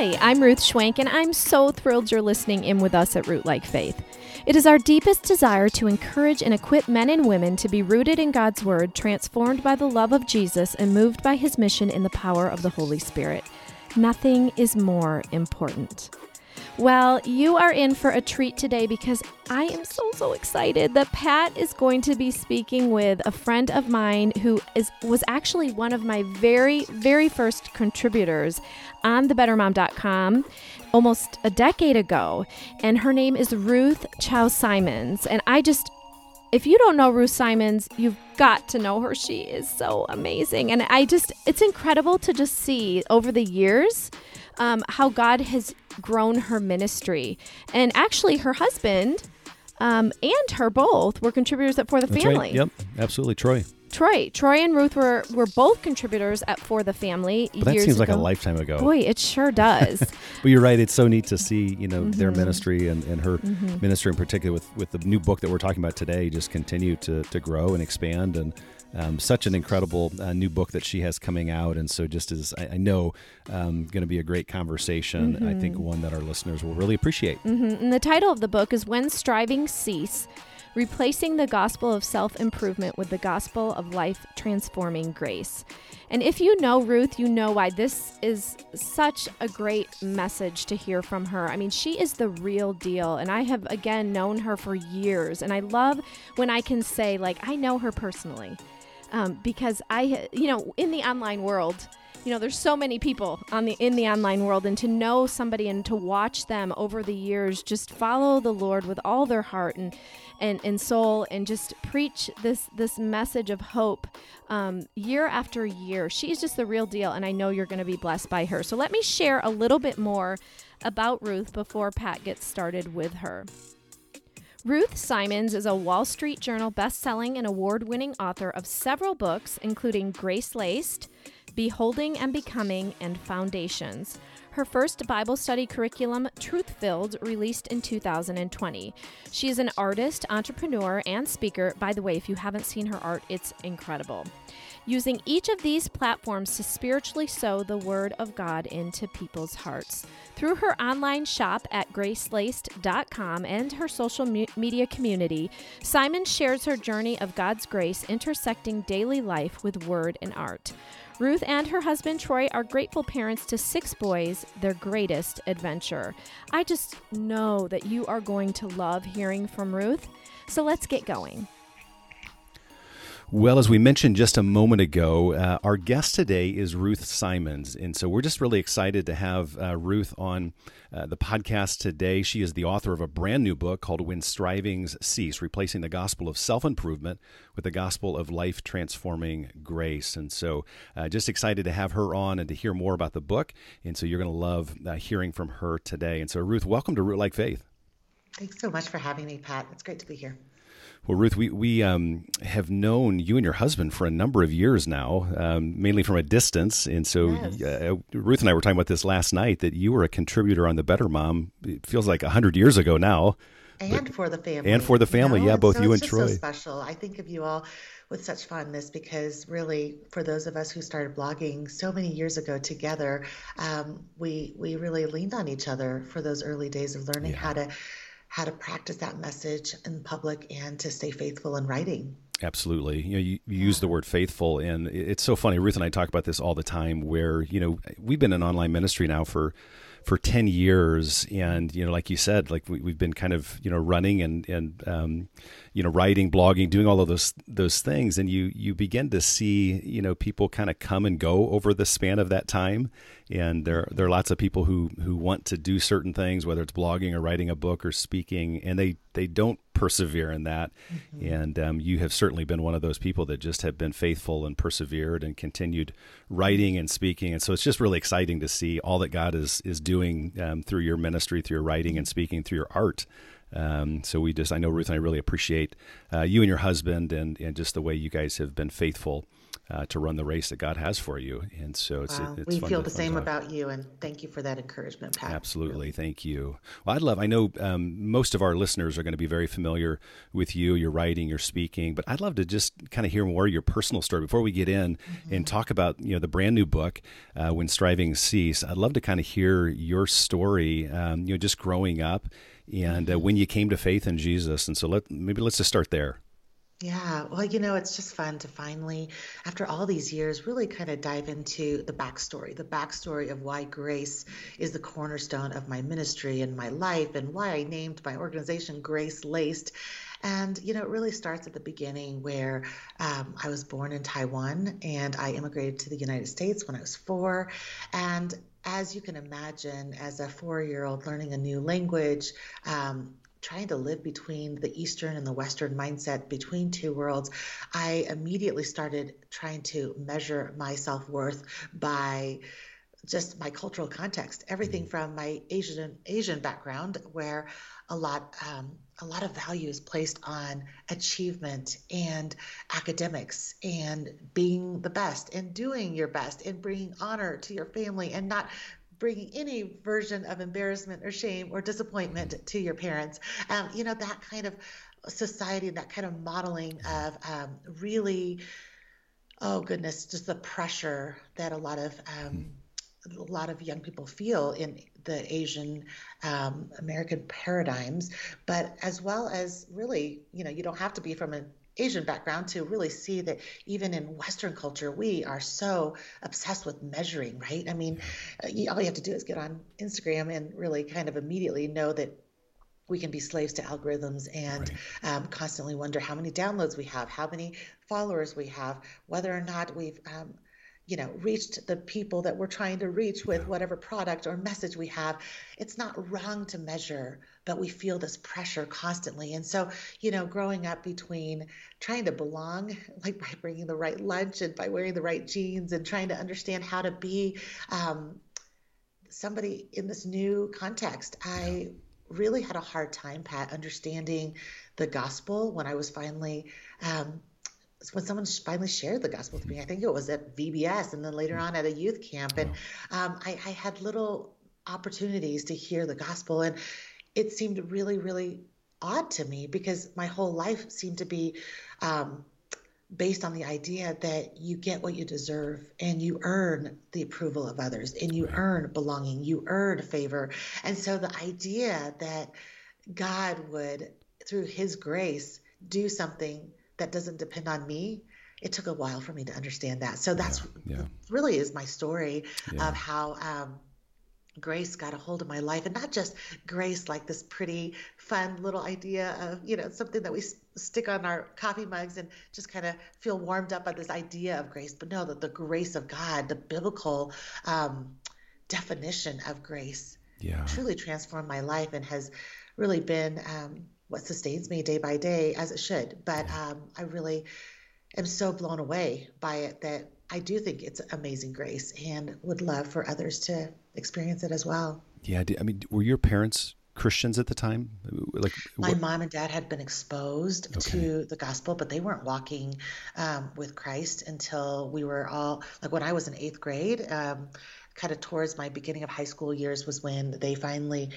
Hi, I'm Ruth Schwenk, and I'm so thrilled you're listening in with us at Rootlike Faith. It is our deepest desire to encourage and equip men and women to be rooted in God's Word, transformed by the love of Jesus, and moved by His mission in the power of the Holy Spirit. Nothing is more important. Well, you are in for a treat today because I am so so excited that Pat is going to be speaking with a friend of mine who is was actually one of my very very first contributors on thebettermom.com almost a decade ago and her name is Ruth Chou Simons and I just if you don't know Ruth Simons, you've got to know her. She is so amazing. And I just, it's incredible to just see over the years um, how God has grown her ministry. And actually, her husband um, and her both were contributors at For the That's Family. Right. Yep, absolutely, Troy. Troy, Troy and Ruth were were both contributors at For the Family. But that years seems like a lifetime ago. Boy, it sure does. But you're right; it's so neat to see, you know, their Mm-hmm. ministry and, and her ministry in particular with with the new book that we're talking about today, just continue to to grow and expand and. Um, such an incredible uh, new book that she has coming out, and so just as I, I know, um, going to be a great conversation. I think one that our listeners will really appreciate. Mhm. And the title of the book is When Strivings Cease Replacing the Gospel of Self Improvement with the Gospel of Life Transforming Grace. And if you know Ruth, you know why this is such a great message to hear from her. I mean, she is the real deal. And I have, again, known her for years. And I love when I can say, like, I know her personally. Um, because I, you know, in the online world, you know there's so many people on the in the online world and to know somebody and to watch them over the years just follow the lord with all their heart and and, and soul and just preach this this message of hope um, year after year. She's just the real deal and i know you're going to be blessed by her. So let me share a little bit more about ruth before pat gets started with her Ruth Simons is a Wall Street Journal best-selling and award-winning author of several books, including GraceLaced, Beholding and Becoming, and Foundations. Her first Bible study curriculum, TruthFilled, released in 2020. She is an artist, entrepreneur, and speaker. By the way, if you haven't seen her art, it's incredible. Using each of these platforms to spiritually sow the Word of God into people's hearts. Through her online shop at gracelaced.com and her social media community, Simons shares her journey of God's grace intersecting daily life with word and art. Ruth and her husband Troy are grateful parents to six boys, their greatest adventure. I just know that you are going to love hearing from Ruth. So let's get going. Well, as we mentioned just a moment ago, uh, our guest today is Ruth Simons. And so we're just really excited to have uh, Ruth on uh, the podcast today. She is the author of a brand new book called When Strivings Cease Replacing the Gospel of Self Improvement with the Gospel of Life Transforming Grace. And so uh, just excited to have her on and to hear more about the book. And so you're going to love uh, hearing from her today. And so, Ruth, welcome to Rootlike Faith. Thanks so much for having me, Pat. It's great to be here. Well, Ruth, we, we um, have known you and your husband for a number of years now, um, mainly from a distance. And so, Yes. uh, Ruth and I were talking about this last night that you were a contributor on The Better Mom. It feels like 100 years ago now. And for the family. and for the family, yeah, both so you and just so special. I think of you all with such fondness because really, for those of us who started blogging so many years ago together, um, we we really leaned on each other for those early days of learning how to how to practice that message in public and to stay faithful in writing. Absolutely. You know, you, you use the word faithful, and it's so funny. Ruth and I talk about this all the time. Where you know we've been in online ministry now for for ten years, and you know, like you said, like we, we've been kind of you know running and and um, you know writing, blogging, doing all of those those things, and you you begin to see you know people kind of come and go over the span of that time, and there there are lots of people who who want to do certain things, whether it's blogging or writing a book or speaking, and they they don't persevere in that. And um, you have certainly been one of those people that just have been faithful and persevered and continued writing and speaking. And so it's just really exciting to see all that God is is doing um, through your ministry, through your writing and speaking, through your art. Um, so we just, I know Ruth and I really appreciate uh, you and your husband and, and just the way you guys have been faithful uh, to run the race that God has for you. And so it's, wow. it's we feel to, the same about you, and thank you for that encouragement, Pat. Absolutely, thank you. Well, I'd love. I know um, most of our listeners are going to be very familiar with you, your writing, your speaking, but I'd love to just kind of hear more of your personal story before we get in mm-hmm. and talk about you know the brand new book, uh, When Strivings Cease. I'd love to kind of hear your story. Um, you know, just growing up and uh, when you came to faith in Jesus. And so let maybe let's just start there. Yeah, well, you know, it's just fun to finally, after all these years, really kind of dive into the backstory, the backstory of why grace is the cornerstone of my ministry and my life, and why I named my organization GraceLaced. And, you know, it really starts at the beginning where um, I was born in Taiwan and I immigrated to the United States when I was four. And as you can imagine, as a four year old learning a new language, um, trying to live between the Eastern and the Western mindset, between two worlds, I immediately started trying to measure my self worth by just my cultural context, everything mm-hmm. from my Asian Asian background, where a lot um, a lot of value is placed on achievement and academics and being the best and doing your best and bringing honor to your family and not bringing any version of embarrassment or shame or disappointment to your parents. Um, you know, that kind of society, and that kind of modeling of um, really, oh goodness, just the pressure that a lot of um, a lot of young people feel in the Asian um, American paradigms, but as well as really, you know, you don't have to be from an Asian background to really see that even in Western culture, we are so obsessed with measuring, right? I mean, uh, all you have to do is get on Instagram and really kind of immediately know that we can be slaves to algorithms and right. um, constantly wonder how many downloads we have, how many followers we have, whether or not we've um, you know reached the people that we're trying to reach with whatever product or message we have. It's not wrong to measure but we feel this pressure constantly. And so you know growing up between trying to belong like by bringing the right lunch and by wearing the right jeans and trying to understand how to be um, somebody in this new context i really had a hard time pat understanding the gospel when i was finally um, when someone finally shared the gospel to me. I think it was at VBS and then later on at a youth camp. And um, I, I, had little opportunities to hear the gospel. And it seemed really, really odd to me because my whole life seemed to be um, based on the idea that you get what you deserve and you earn the approval of others and you earn belonging, you earn favor. And so the idea that God would, through his grace, do something that doesn't depend on me it took a while for me to understand that so that's yeah, yeah. really is my story yeah. of how um, grace got a hold of my life and not just grace like this pretty fun little idea of you know something that we stick on our coffee mugs and just kind of feel warmed up by this idea of grace but no that the grace of god the biblical um, definition of grace yeah. truly transformed my life and has really been um, what sustains me day by day as it should. But um, I really am so blown away by it that I do think it's amazing grace and would love for others to experience it as well. Yeah, I mean, were your parents Christians at the time? Like my what? mom and dad had been exposed okay. to the gospel, but they weren't walking um, with Christ until we were all like when I was in eighth grade. Um, kind of towards my beginning of high school years was when they finally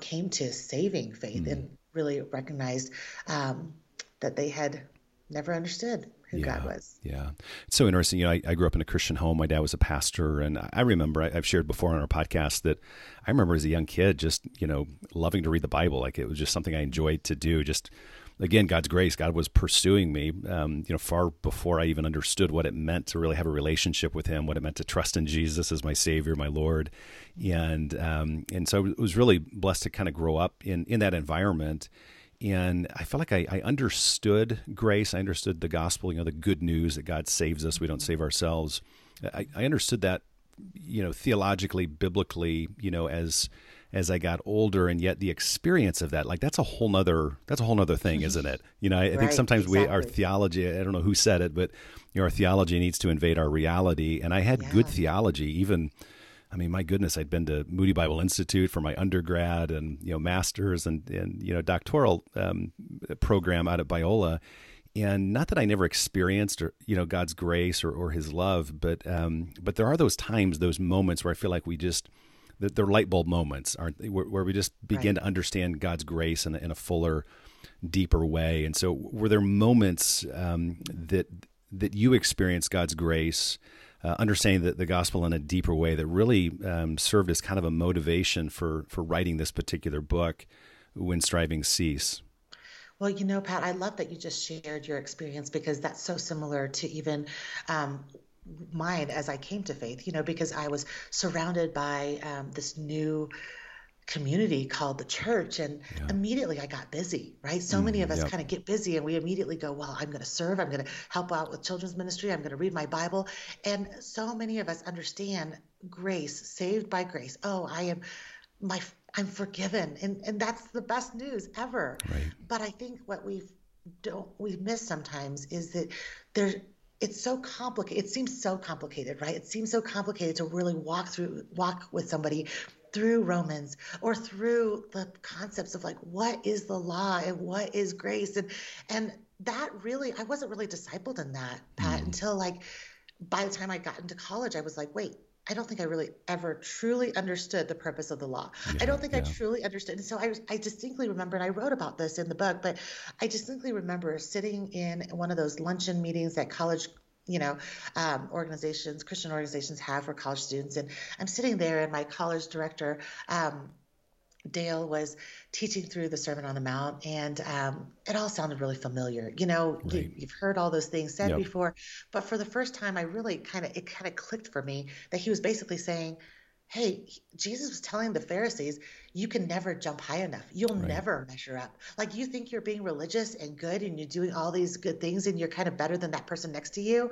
came to saving faith mm. and really recognized um, that they had never understood who yeah, God was. Yeah. It's so interesting. You know, I, I, grew up in a Christian home. My dad was a pastor. And I remember, I, have shared before on our podcast that I remember as a young kid just, you know, loving to read the Bible. Like it was just something I enjoyed to do. Just, again, God's grace, God was pursuing me, um, you know, far before I even understood what it meant to really have a relationship with Him, what it meant to trust in Jesus as my Savior, my Lord. And, um, and so I was really blessed to kind of grow up in, in that environment and I felt like I, I, understood grace. I understood the gospel, you know, the good news that God saves us. We don't save ourselves. I, I understood that, you know, theologically, biblically, you know, as as I got older, and yet the experience of that, like that's a whole nother that's a whole nother thing, isn't it? You know, I, right, think sometimes exactly. we our theology. I don't know who said it, but you know, our theology needs to invade our reality. And I had yeah. good theology, even I mean, my goodness, I'd been to Moody Bible Institute for my undergrad and you know masters and and you know doctoral um, program out at Biola, and not that I never experienced or you know God's grace or, or His love, but um, but there are those times, those moments where I feel like we just they're light bulb moments, aren't they? Where, where we just begin right. to understand God's grace in a, in a fuller, deeper way. And so, were there moments um, that that you experienced God's grace? Uh, understanding the, the gospel in a deeper way that really um, served as kind of a motivation for for writing this particular book when striving cease well, you know, Pat, I love that you just shared your experience because that's so similar to even um, mine as I came to faith, you know, because I was surrounded by um, this new community called the church and yeah. immediately I got busy, right? So mm, many of us yep. kind of get busy and we immediately go, well, I'm going to serve, I'm going to help out with children's ministry, I'm going to read my Bible. And so many of us understand grace, saved by grace. Oh, I am my I'm forgiven. And and that's the best news ever. Right. But I think what we've don't we miss sometimes is that there it's so complicated. It seems so complicated, right? It seems so complicated to really walk through walk with somebody through Romans or through the concepts of like what is the law and what is grace and and that really I wasn't really discipled in that Pat mm. until like by the time I got into college I was like wait I don't think I really ever truly understood the purpose of the law. Yeah, I don't think yeah. I truly understood. And so I, I distinctly remember, and I wrote about this in the book, but I distinctly remember sitting in one of those luncheon meetings that college you know, um, organizations, Christian organizations have for college students. And I'm sitting there, and my college director um, Dale was teaching through the Sermon on the Mount, and um, it all sounded really familiar. You know, right. you, have heard all those things said yep. before, but for the first time, I really kind of it kind of clicked for me that he was basically saying, "Hey, Jesus was telling the Pharisees, you can never jump high enough. You'll right. never measure up. Like you think you're being religious and good, and you're doing all these good things, and you're kind of better than that person next to you."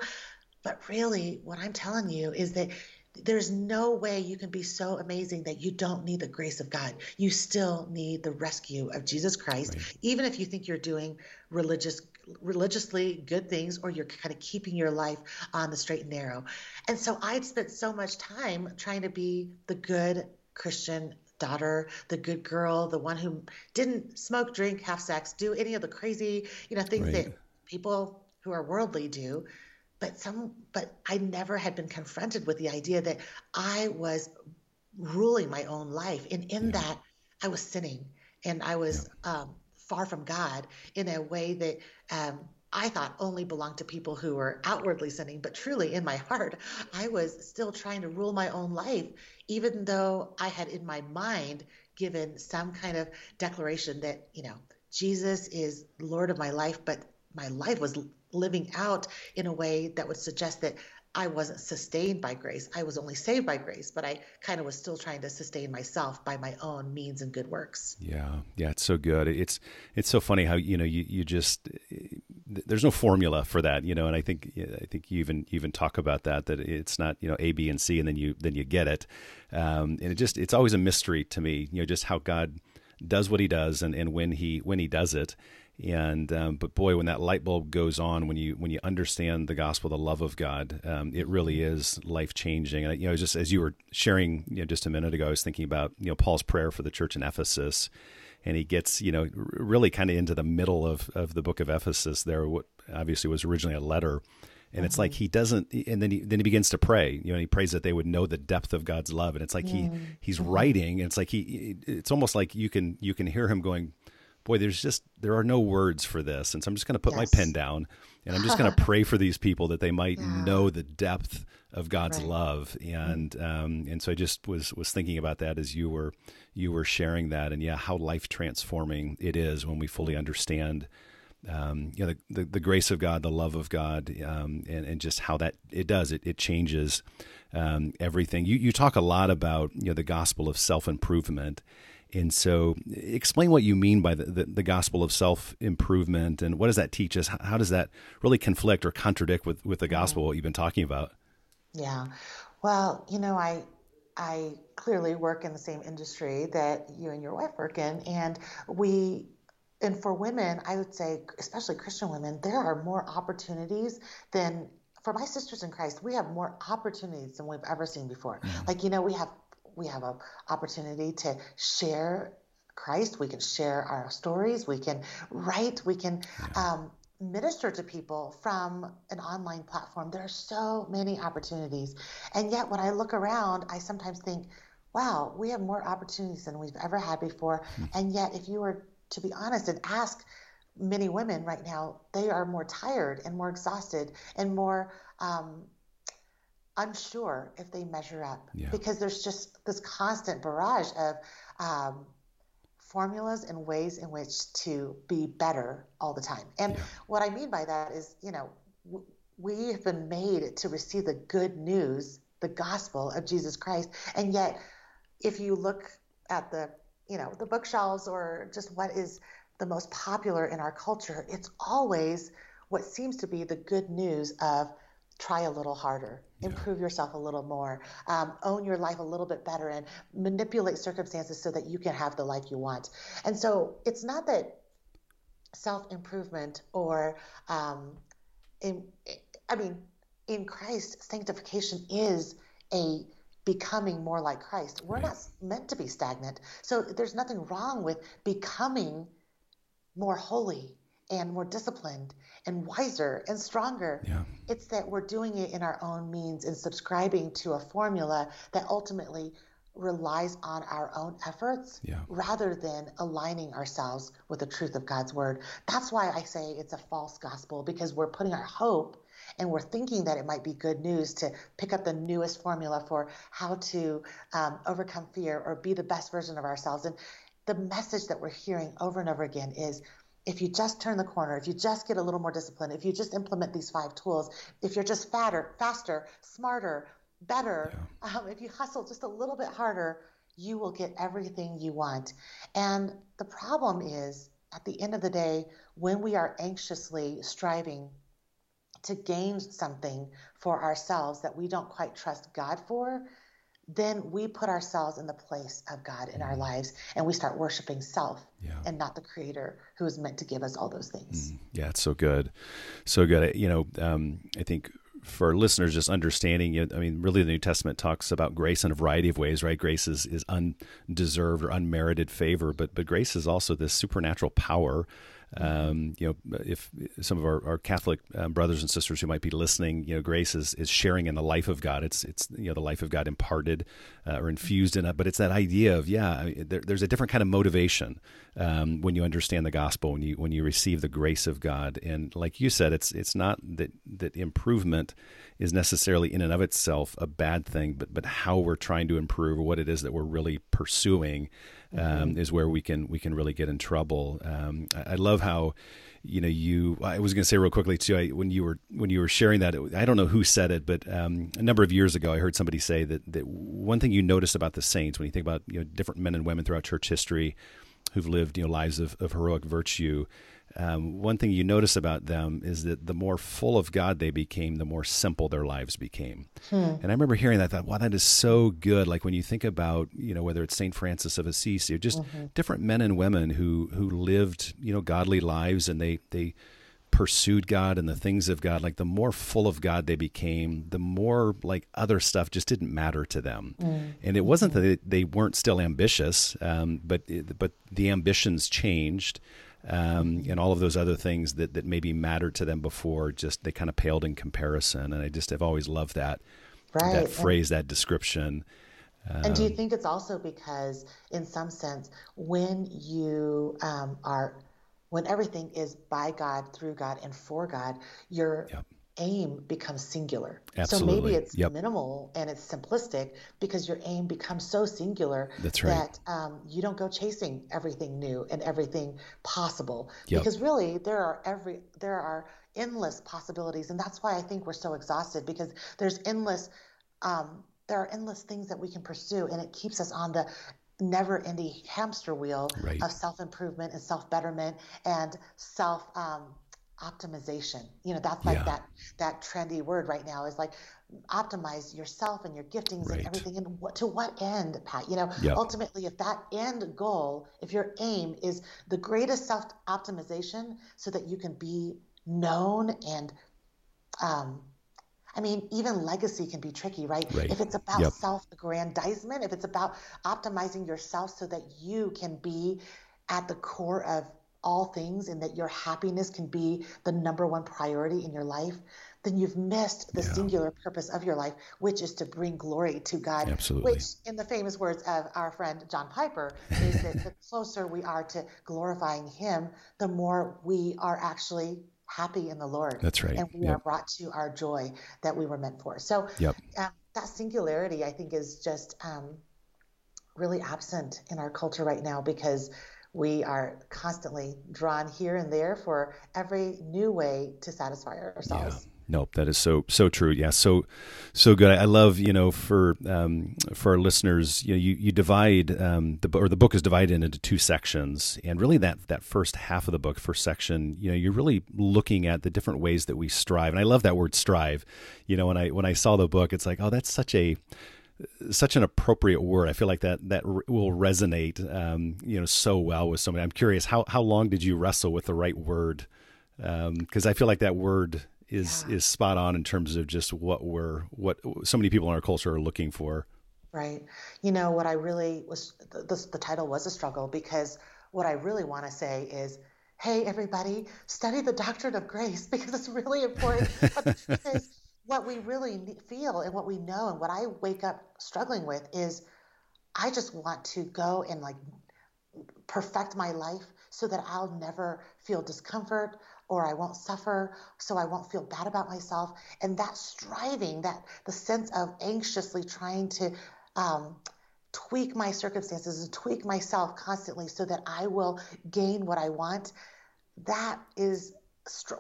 But really, what I'm telling you is that there's no way you can be so amazing that you don't need the grace of God. You still need the rescue of Jesus Christ, right. even if you think you're doing religious religiously good things or you're kind of keeping your life on the straight and narrow. And so I'd spent so much time trying to be the good Christian daughter, the good girl, the one who didn't smoke, drink, have sex, do any of the crazy, you know, things right. that people who are worldly do but some but I never had been confronted with the idea that I was ruling my own life and in yeah. that I was sinning and I was yeah. um, far from God in a way that um, I thought only belonged to people who were outwardly sinning, but truly in my heart, I was still trying to rule my own life, even though I had in my mind given some kind of declaration that, you know, Jesus is Lord of my life, but my life was living out in a way that would suggest that I wasn't sustained by grace. I was only saved by grace, but I kind of was still trying to sustain myself by my own means and good works. Yeah, yeah, it's so good. It's it's so funny how you know you you just there's no formula for that, you know. And I think I think you even even talk about that that it's not you know A, B, and C, and then you then you get it. Um, and it just it's always a mystery to me, you know, just how God does what He does and and when He when He does it and um, but boy when that light bulb goes on when you when you understand the gospel the love of god um, it really is life changing and you know just as you were sharing you know just a minute ago i was thinking about you know paul's prayer for the church in ephesus. And he gets you know really kind of into the middle of of the book of ephesus there what obviously was originally a letter. And it's like mm-hmm. he doesn't and then he then he begins to pray you know he prays that they would know the depth of god's love. And it's like he he's mm-hmm. writing. And it's like he it's almost like you can you can hear him going boy, there's just there are no words for this, and so I'm just going to put yes. my pen down, and I'm just going to pray for these people that they might yeah. know the depth of God's right. love, and um, and so I just was was thinking about that as you were you were sharing that, and yeah, how life transforming it is when we fully understand. Um, you know the, the, the, grace of God, the love of God, um, and, and just how that it does it it changes um, everything. You you talk a lot about you know the gospel of self improvement, and so, explain what you mean by the, the, the gospel of self improvement and what does that teach us? How does that really conflict or contradict with, with the gospel, what you've been talking about? Yeah. Well, you know, I I clearly work in the same industry that you and your wife work in, and we and for women, I would say, especially Christian women, there are more opportunities than for my sisters in Christ. We have more opportunities than we've ever seen before. Mm-hmm. Like you know, we have we have an opportunity to share Christ. We can share our stories. We can write. We can um, minister to people from an online platform. There are so many opportunities. And yet, when I look around, I sometimes think, wow, we have more opportunities than we've ever had before. Mm-hmm. And yet, if you were to be honest and ask many women right now, they are more tired and more exhausted and more um, unsure if they measure up yeah. because there's just this constant barrage of um, formulas and ways in which to be better all the time. And yeah. what I mean by that is, you know, w- we have been made to receive the good news, the gospel of Jesus Christ. And yet, if you look at the, you know, the bookshelves or just what is the most popular in our culture, it's always what seems to be the good news of try a little harder, yeah. improve yourself a little more, um, own your life a little bit better, and manipulate circumstances so that you can have the life you want. And so it's not that self improvement or, um, in, I mean, in Christ, sanctification is a becoming more like Christ. We're right. not meant to be stagnant. So there's nothing wrong with becoming more holy and more disciplined and wiser and stronger. Yeah. It's that we're doing it in our own means and subscribing to a formula that ultimately relies on our own efforts yeah. rather than aligning ourselves with the truth of God's word. That's why I say it's a false gospel because we're putting our hope and we're thinking that it might be good news to pick up the newest formula for how to um, overcome fear or be the best version of ourselves. And the message that we're hearing over and over again is if you just turn the corner, if you just get a little more discipline, if you just implement these five tools, if you're just fatter, faster, smarter, better, yeah. um, if you hustle just a little bit harder, you will get everything you want. And the problem is, at the end of the day, when we are anxiously striving to gain something for ourselves that we don't quite trust God for, then we put ourselves in the place of God in our mm-hmm. lives and we start worshiping self yeah. and not the creator who is meant to give us all those things. Mm, yeah, it's so good. So good. You know, um, I think for listeners, just understanding I mean, really the New Testament talks about grace in a variety of ways, right? Grace is, is undeserved or unmerited favor, but, but grace is also this supernatural power um, you know, if some of our, our Catholic um, brothers and sisters who might be listening, you know, grace is, is sharing in the life of God. It's it's you know the life of God imparted uh, or infused in it. But it's that idea of yeah, there, there's a different kind of motivation um, when you understand the gospel when you when you receive the grace of God. And like you said, it's it's not that that improvement is necessarily in and of itself a bad thing, but but how we're trying to improve or what it is that we're really pursuing um, mm-hmm. is where we can we can really get in trouble. Um, I, I, love how you know you. I was going to say real quickly too. I, when you were when you were sharing that, I don't know who said it, but um, a number of years ago, I heard somebody say that that one thing you notice about the saints when you think about you know different men and women throughout church history who've lived you know lives of, of heroic virtue um, one thing you notice about them is that the more full of God they became, the more simple their lives became. Hmm. And I remember hearing that, I thought, wow, that is so good. Like when you think about, you know, whether it's St. Francis of Assisi or just mm-hmm. different men and women who, who lived, you know, godly lives and they, they, pursued God and the things of God, like the more full of God they became, the more like other stuff just didn't matter to them. Mm. And it wasn't that they, they weren't still ambitious, um, but but the ambitions changed um, and all of those other things that, that maybe mattered to them before, just they kind of paled in comparison. And I just have always loved that right. that phrase, and, that description. Um, and do you um, think it's also because, in some sense, when you um, are when everything is by God, through God, and for God, you're yep aim becomes singular. Absolutely. So maybe it's yep. minimal and it's simplistic because your aim becomes so singular That's right. that um, you don't go chasing everything new and everything possible. Yep. Because really, there are every there are endless possibilities, and that's why I think we're so exhausted because there's endless. Um, there are endless things that we can pursue, and it keeps us on the never ending hamster wheel right. of self improvement and self betterment and self um, optimization you know that's like yeah. that that trendy word right now is like optimize yourself and your giftings right. and everything and what to what end pat you know yep. ultimately if that end goal if your aim is the greatest self optimization so that you can be known and um I mean, even legacy can be tricky, right? right. If it's about yep. self aggrandizement, if it's about optimizing yourself so that you can be at the core of all things and that your happiness can be the number one priority in your life, then you've missed the yeah. singular purpose of your life, which is to bring glory to God. Absolutely. Which, in the famous words of our friend John Piper, is that the closer we are to glorifying Him, the more we are actually happy in the Lord. That's right. And we yep. are brought to our joy that we were meant for. So yep. um, that singularity, I think, is just um, really absent in our culture right now because we are constantly drawn here and there for every new way to satisfy ourselves. Yeah. Nope, that is so so true. Yeah, so so good. I love you know for um, for our listeners, you know, you you divide um, the or the book is divided into two sections, and really that that first half of the book, first section, you know, you're really looking at the different ways that we strive, and I love that word strive. You know, when I when I saw the book, it's like, oh, that's such a such an appropriate word. I feel like that that will resonate, um, you know, so well with somebody. I'm curious how how long did you wrestle with the right word? Because um, I feel like that word is yeah. is spot on in terms of just what we're what so many people in our culture are looking for. Right. You know what I really was the, the, the title was a struggle because what I really want to say is hey everybody study the doctrine of grace because it's really important the truth is what we really feel and what we know and what I wake up struggling with is I just want to go and like perfect my life so that I'll never feel discomfort or I won't suffer so I won't feel bad about myself. And that striving that the sense of anxiously trying to um, tweak my circumstances and tweak myself constantly so that I will gain what I want that is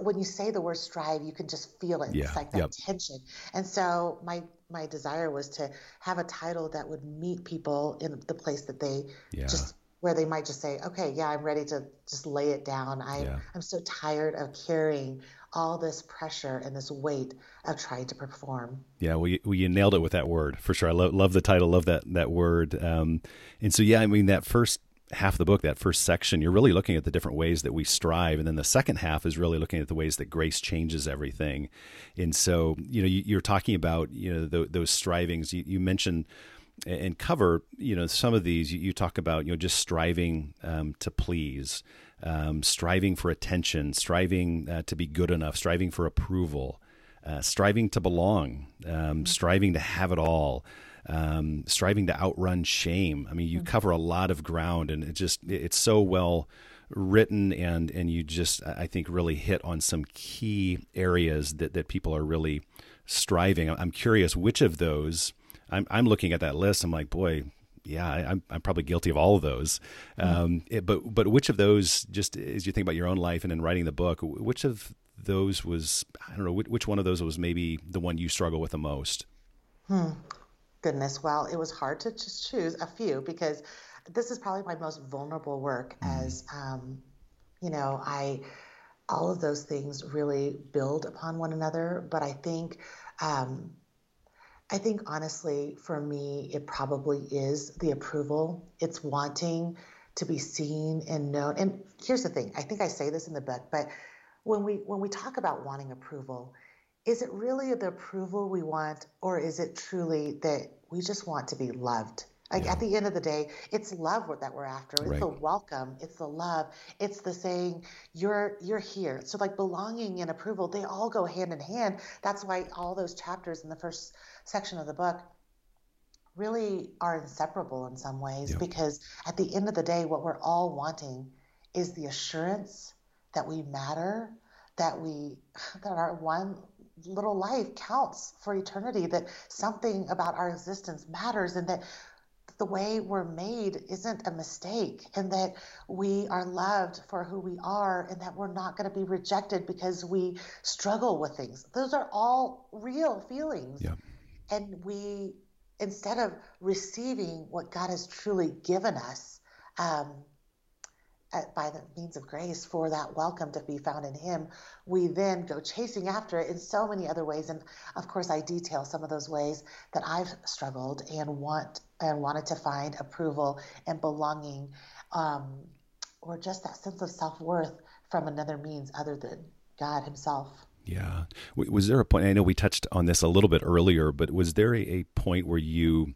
when you say the word strive, you can just feel it. Yeah, it's like that yep. tension. And so my my desire was to have a title that would meet people in the place that they yeah. just where they might just say, okay, yeah, I'm ready to just lay it down. I yeah. I'm so tired of carrying all this pressure and this weight of trying to perform. Yeah, well, you, well, you nailed it with that word for sure. I lo- love the title, love that that word. Um, and so, yeah, I mean, that first half the book, that first section, you're really looking at the different ways that we strive, and then the second half is really looking at the ways that grace changes everything. And so, you know, you, are talking about you know the, those strivings. You, you, mentioned and cover you know some of these. You, you talk about you know just striving um, to please, um, striving for attention, striving uh, to be good enough, striving for approval. Uh, striving to belong, um, striving to have it all, um, striving to outrun shame. I mean, you mm-hmm. cover a lot of ground, and it just it's so well written, and and you just I think really hit on some key areas that that people are really striving. I'm curious which of those. I'm I'm looking at that list. I'm like, boy, yeah, I, am I'm probably guilty of all of those. Mm-hmm. Um, it, but but which of those, just as you think about your own life and in writing the book, which of those was I don't know which, which one of those was maybe the one you struggle with the most? Hmm goodness, well, it was hard to just choose a few because this is probably my most vulnerable work mm. as, um, you know, I, all of those things really build upon one another. But I think, um, I think honestly, for me, it probably is the approval. It's wanting to be seen and known. And here's the thing: I think I say this in the book, but when we when we talk about wanting approval, is it really the approval we want, or is it truly that we just want to be loved? Like yeah. at the end of the day, it's love that we're after. It's right. the welcome. It's the love. It's the saying you're you're here. So like belonging and approval, they all go hand in hand. That's why all those chapters in the first section of the book really are inseparable in some ways yeah. because at the end of the day, what we're all wanting is the assurance that we matter, that we that our one little life counts for eternity, that something about our existence matters, and that the way we're made isn't a mistake, and that we are loved for who we are, and that we're not going to be rejected because we struggle with things. Those are all real feelings. Yeah. And we, instead of receiving what God has truly given us, um, by the means of grace for that welcome to be found in him. We then go chasing after it in so many other ways. And of course i detail some of those ways that i've struggled and want and wanted to find approval and belonging um, or just that sense of self-worth from another means other than god himself. Yeah. Was there a point i know we touched on this a little bit earlier but was there a, a point where you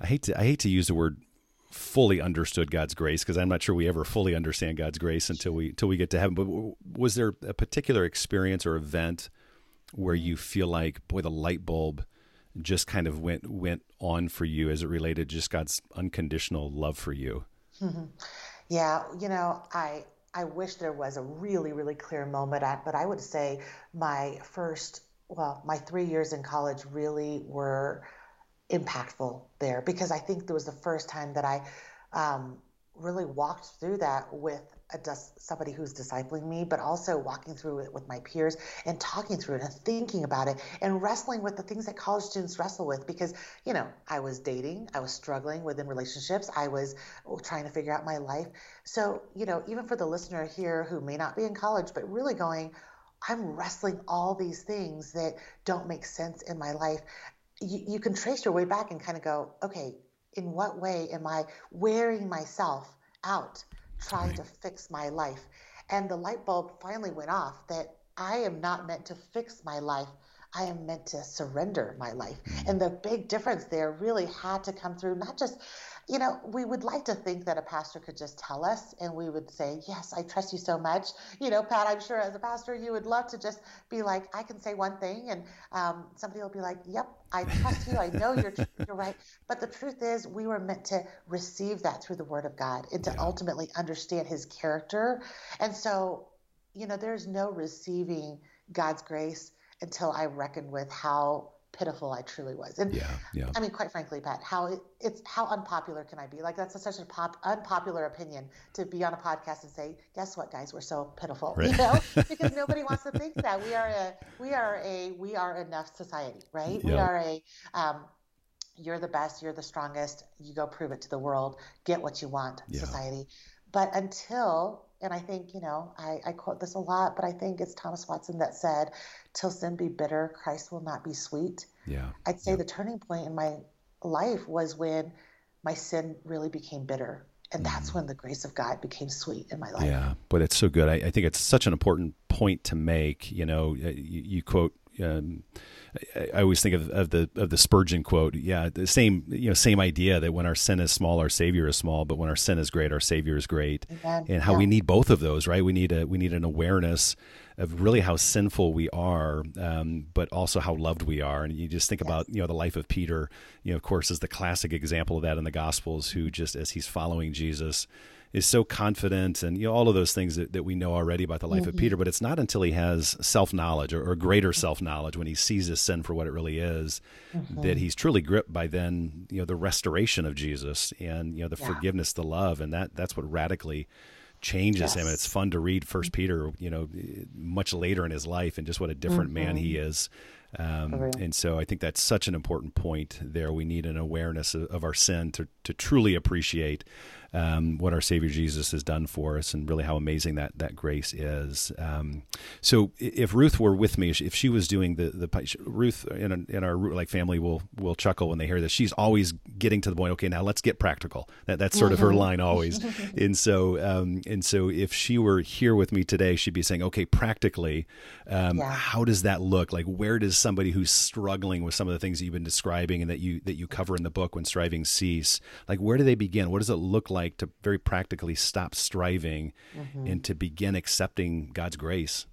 i hate to i hate to use the word fully understood God's grace because I'm not sure we ever fully understand God's grace until we until we get to heaven. But was there a particular experience or event where you feel like, boy, the light bulb just kind of went went on for you as it related just God's unconditional love for you? Mm-hmm. Yeah, you know, I I wish there was a really really clear moment, but I would say my first, well, my three years in college really were impactful there because I think there was the first time that I um, really walked through that with a, somebody who's discipling me, but also walking through it with my peers and talking through it and thinking about it and wrestling with the things that college students wrestle with. Because, you know, I was dating, I was struggling within relationships, I was trying to figure out my life. So, you know, even for the listener here who may not be in college, but really going, I'm wrestling all these things that don't make sense in my life you, you can trace your way back and kind of go, okay, in what way am I wearing myself out trying right. to fix my life? And the light bulb finally went off that I am not meant to fix my life. I am meant to surrender my life. And the big difference there really had to come through not just you know, we would like to think that a pastor could just tell us and we would say, Yes, I trust you so much. You know, Pat, I'm sure as a pastor, you would love to just be like, I can say one thing and um, somebody will be like, Yep, I trust you. I know you're, you're right. But the truth is, we were meant to receive that through the Word of God and to yeah. ultimately understand His character. And so, you know, there's no receiving God's grace until I reckon with how pitiful I truly was. And yeah, yeah. I mean, quite frankly, Pat, how it, it's how unpopular can I be? Like that's a, such a pop, unpopular opinion to be on a podcast and say, guess what, guys, we're so pitiful, right. you know, because nobody wants to think that we are a we are a we are enough society, right? Yep. We are a um, you're the best, you're the strongest, you go prove it to the world, get what you want, yeah. society. But until and I think, you know, I, I, quote this a lot, but I think it's Thomas Watson that said, Till sin be bitter, Christ will not be sweet. Yeah. I'd say yeah. the turning point in my life was when my sin really became bitter. And that's mm. when the grace of God became sweet in my life. Yeah, but it's so good. I, I think it's such an important point to make. You know, you, you quote um, I always think of, of the of the Spurgeon quote. Yeah, the same you know same idea that when our sin is small, our Savior is small, but when our sin is great, our Savior is great. Amen. And how yeah. we need both of those, right? We need a we need an awareness of really how sinful we are, um, but also how loved we are. And you just think yes. about you know the life of Peter. You know, of course, is the classic example of that in the Gospels. Who just as he's following Jesus is so confident and you know all of those things that, that we know already about the life mm-hmm. of Peter. But it's not until he has self knowledge or, or, greater self knowledge when he sees his sin for what it really is mm-hmm. that he's truly gripped by then you know the restoration of Jesus and you know the yeah. forgiveness, the love, and that that's what radically changes yes. him. And it's fun to read First Peter, you know, much later in his life and just what a different mm-hmm. man he mm-hmm. is. Um, and so I think that's such an important point there. We need an awareness of, of our sin to, to truly appreciate um, what our Savior Jesus has done for us, and really how amazing that that grace is. Um, so, if Ruth were with me, if she was doing the the Ruth in, in our like family will will chuckle when they hear this. She's always getting to the point. Okay, now let's get practical. That that's sort of her mm-hmm. line always. and so um, and so if she were here with me today, she'd be saying, okay, practically, um, yeah. how does that look? Like, where does somebody who's struggling with some of the things that you've been describing and that you that you cover in the book when striving cease, like where do they begin? What does it look like? Like to very practically stop striving mm-hmm. and to begin accepting God's grace?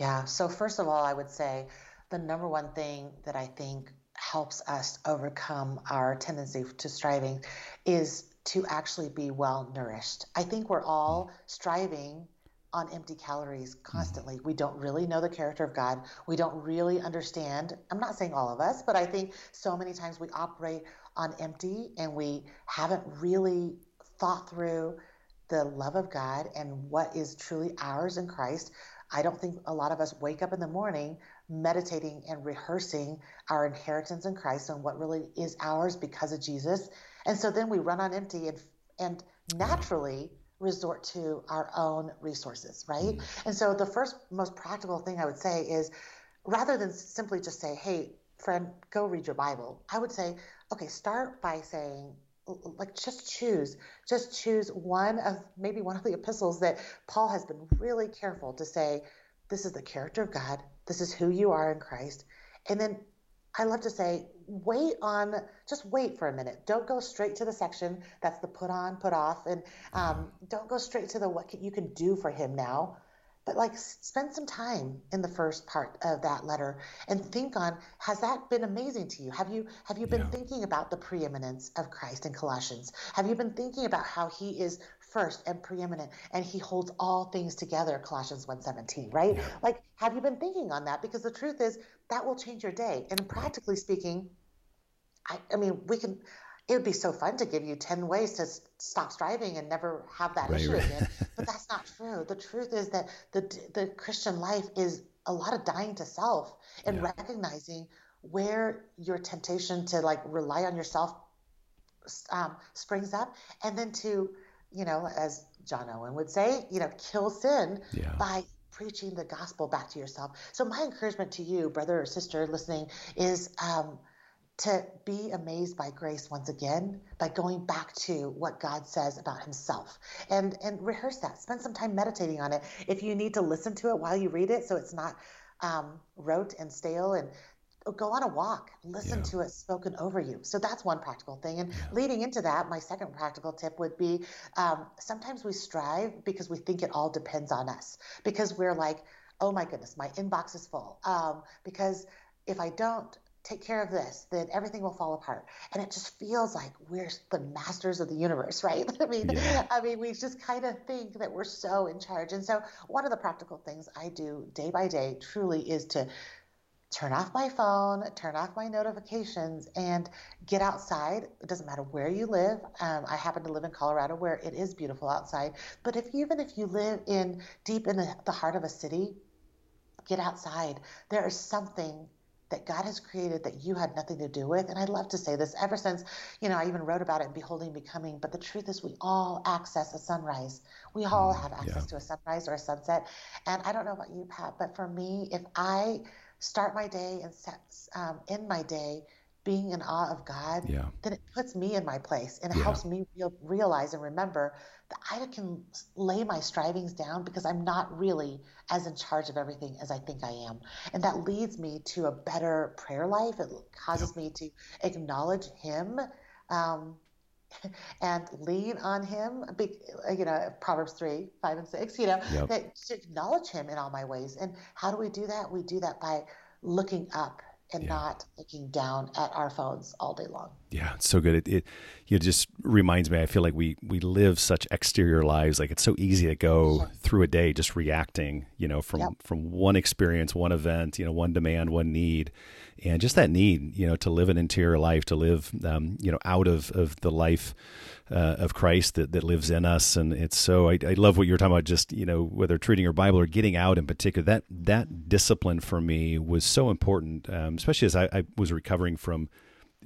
Yeah. So, first of all, I would say the number one thing that I think helps us overcome our tendency to striving is to actually be well nourished. I think we're all mm. striving on empty calories constantly. Mm-hmm. We don't really know the character of God. We don't really understand. I'm not saying all of us, but I think so many times we operate on empty and we haven't really thought through the love of God and what is truly ours in Christ. I don't think a lot of us wake up in the morning meditating and rehearsing our inheritance in Christ and what really is ours because of Jesus. And so then we run on empty and and naturally resort to our own resources, right? Mm. And so the first most practical thing I would say is rather than simply just say, "Hey, friend, go read your Bible." I would say, "Okay, start by saying, like just choose just choose one of maybe one of the epistles that paul has been really careful to say this is the character of god this is who you are in christ and then I love to say, wait on, just wait for a minute. Don't go straight to the section that's the put on, put off, and um, don't go straight to the what you can do for him now. But like, spend some time in the first part of that letter and think on: Has that been amazing to you? Have you have you been yeah. thinking about the preeminence of Christ in Colossians? Have you been thinking about how He is first and preeminent and he holds all things together colossians 1.17 right yeah. like have you been thinking on that because the truth is that will change your day and practically speaking i, I mean we can it would be so fun to give you 10 ways to stop striving and never have that right, issue right. again but that's not true the truth is that the the christian life is a lot of dying to self and yeah. recognizing where your temptation to like rely on yourself um, springs up and then to you know, as John Owen would say, you know, kill sin yeah. by preaching the gospel back to yourself. So my encouragement to you, brother or sister listening, is um, to be amazed by grace once again by going back to what God says about himself and and rehearse that. Spend some time meditating on it. If you need to listen to it while you read it so it's not um, rote and stale and go on a walk, listen yeah. to it spoken over you. So that's one practical thing. And yeah. leading into that, my second practical tip would be um, sometimes we strive because we think it all depends on us, because we're like, oh my goodness, my inbox is full. Um, because if I don't, take care of this, then everything will fall apart. And it just feels like we're the masters of the universe, right? I mean, yeah. I mean, we just kind of think that we're so in charge. And so one of the practical things I do day by day truly is to turn off my phone, turn off my notifications, and get outside. It doesn't matter where you live. Um, I happen to live in Colorado where it is beautiful outside. But if even if you live in deep in the, the heart of a city, get outside. There is something that God has created that you had nothing to do with. And I love to say this ever since, you know, I even wrote about it in Beholding Becoming. But the truth is, we all access a sunrise. We all mm, have access yeah. to a sunrise or a sunset. And I don't know about you, Pat, but for me, if I start my day and set, um, end my day being in awe of God, yeah. then it puts me in my place and it yeah. helps me real, realize and remember that I can lay my strivings down because I'm not really as in charge of everything as I think I am. And that leads me to a better prayer life. It causes yeah. me to acknowledge Him. Um, and lean on him. You know, Proverbs 3, 5, and 6, you know, yep. that to acknowledge him in all my ways. And how do we do that? We do that by looking up and yeah. not looking down at our phones all day long. Yeah, it's so good. It, it it just reminds me. I feel like we we live such exterior lives. Like it's so easy to go through a day just reacting. You know, from yep. from one experience, one event, you know, one demand, one need, and just that need. You know, to live an interior life, to live, um, you know, out of of the life uh, of Christ that, that lives in us. And it's so, I, I love what you're talking about, just, you know, whether treating your Bible or getting out in particular, that, that discipline for me was so important, um, especially as I, I, was recovering from,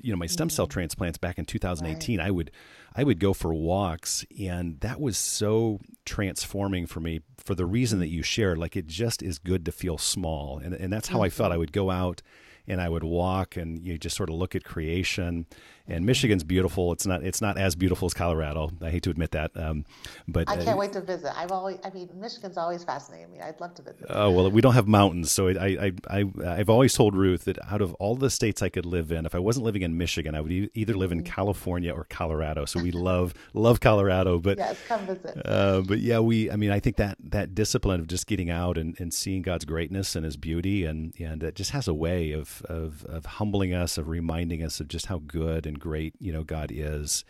you know, my stem cell mm-hmm. transplants back in 2018. Right. I would, I would go for walks and that was so transforming for me for the reason that you shared. Like it just is good to feel small. And, and that's how mm-hmm. I felt. I would go out and I would walk and you just sort of look at creation and Michigan's beautiful. It's not it's not as beautiful as Colorado. I hate to admit that, um, but I can't uh, wait to visit. I've always I mean Michigan's always fascinated me. I'd love to visit. Oh well, we don't have mountains, so I I I I've always told Ruth that out of all the states I could live in, if I wasn't living in Michigan, I would either live in mm-hmm. California or Colorado. So we love love Colorado, but yes, come visit. Uh, but yeah, we I mean I think that that discipline of just getting out and, and seeing God's greatness and His beauty and and it just has a way of of of humbling us, of reminding us of just how good and great you know God is.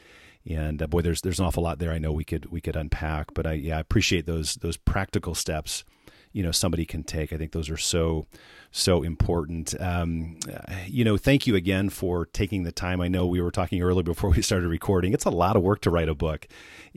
And uh, boy, there's there's an awful lot there. I know we could we could unpack, but I yeah I appreciate those those practical steps. You know, somebody can take. I think those are so so important. Um, you know, thank you again for taking the time. I know we were talking earlier before we started recording. It's a lot of work to write a book,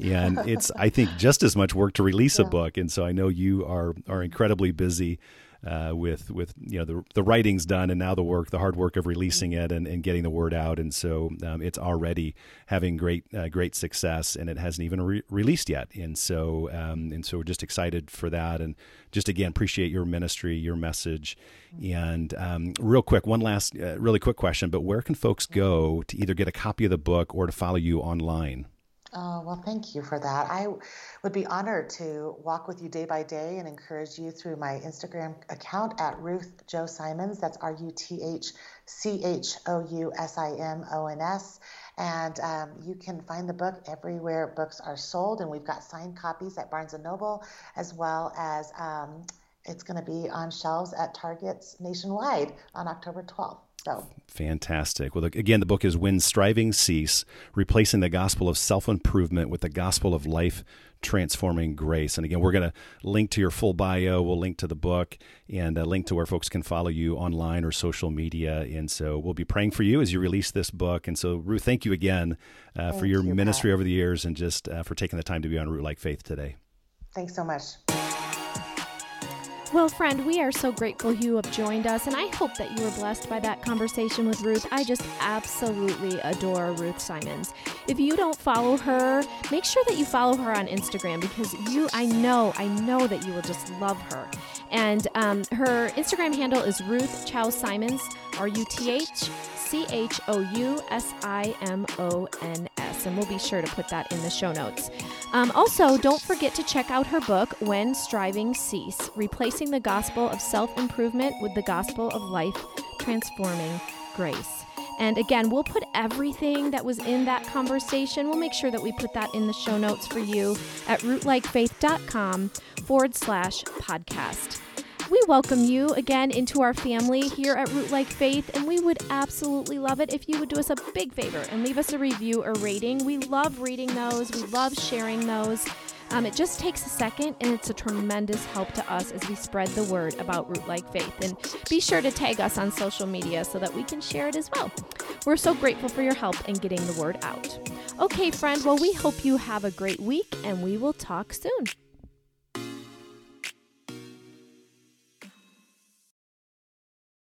and it's I think just as much work to release yeah. a book. And so I know you are are incredibly busy uh, with with you know the the writing's done and now the work the hard work of releasing it and, and getting the word out. And so um, it's already having great uh, great success and it hasn't even re- released yet. And so um, and so we're just excited for that. And just again appreciate your ministry your message. And um, real quick one last uh, really quick question but where can folks go to either get a copy of the book or to follow you online Oh, well, thank you for that. I would be honored to walk with you day by day and encourage you through my Instagram account at Ruth Chou Simons. That's R U T H C H O U S I M O N S. And um, you can find the book everywhere books are sold. And we've got signed copies at Barnes and Noble, as well as um, it's going to be on shelves at Targets nationwide on October 12th. So fantastic. Well, again, the book is When Strivings Cease Replacing the Gospel of Self Improvement with the Gospel of Life Transforming Grace. And again, we're going to link to your full bio. We'll link to the book and a link to where folks can follow you online or social media. And so we'll be praying for you as you release this book. And so, Ruth, thank you again uh, for your you, ministry Pat. over the years and just uh, for taking the time to be on Rootlike Faith today. Thanks so much. Well, friend, we are so grateful you have joined us, and I hope that you were blessed by that conversation with Ruth. I just absolutely adore Ruth Simons. If you don't follow her, make sure that you follow her on Instagram because you, I know, I know that you will just love her. And um, her Instagram handle is Ruth Chou Simons, R U T H C H O U S I M O N S. And we'll be sure to put that in the show notes. Um, also, don't forget to check out her book, When Strivings Cease Replacing the Gospel of Self Improvement with the Gospel of Life Transforming Grace. And again, we'll put everything that was in that conversation, we'll make sure that we put that in the show notes for you at rootlikefaith.com forward slash podcast. We welcome you again into our family here at Rootlike Faith, and we would absolutely love it if you would do us a big favor and leave us a review or rating. We love reading those, we love sharing those. Um, it just takes a second, and it's a tremendous help to us as we spread the word about Rootlike Faith. And be sure to tag us on social media so that we can share it as well. We're so grateful for your help in getting the word out. Okay, friend, well, we hope you have a great week, and we will talk soon.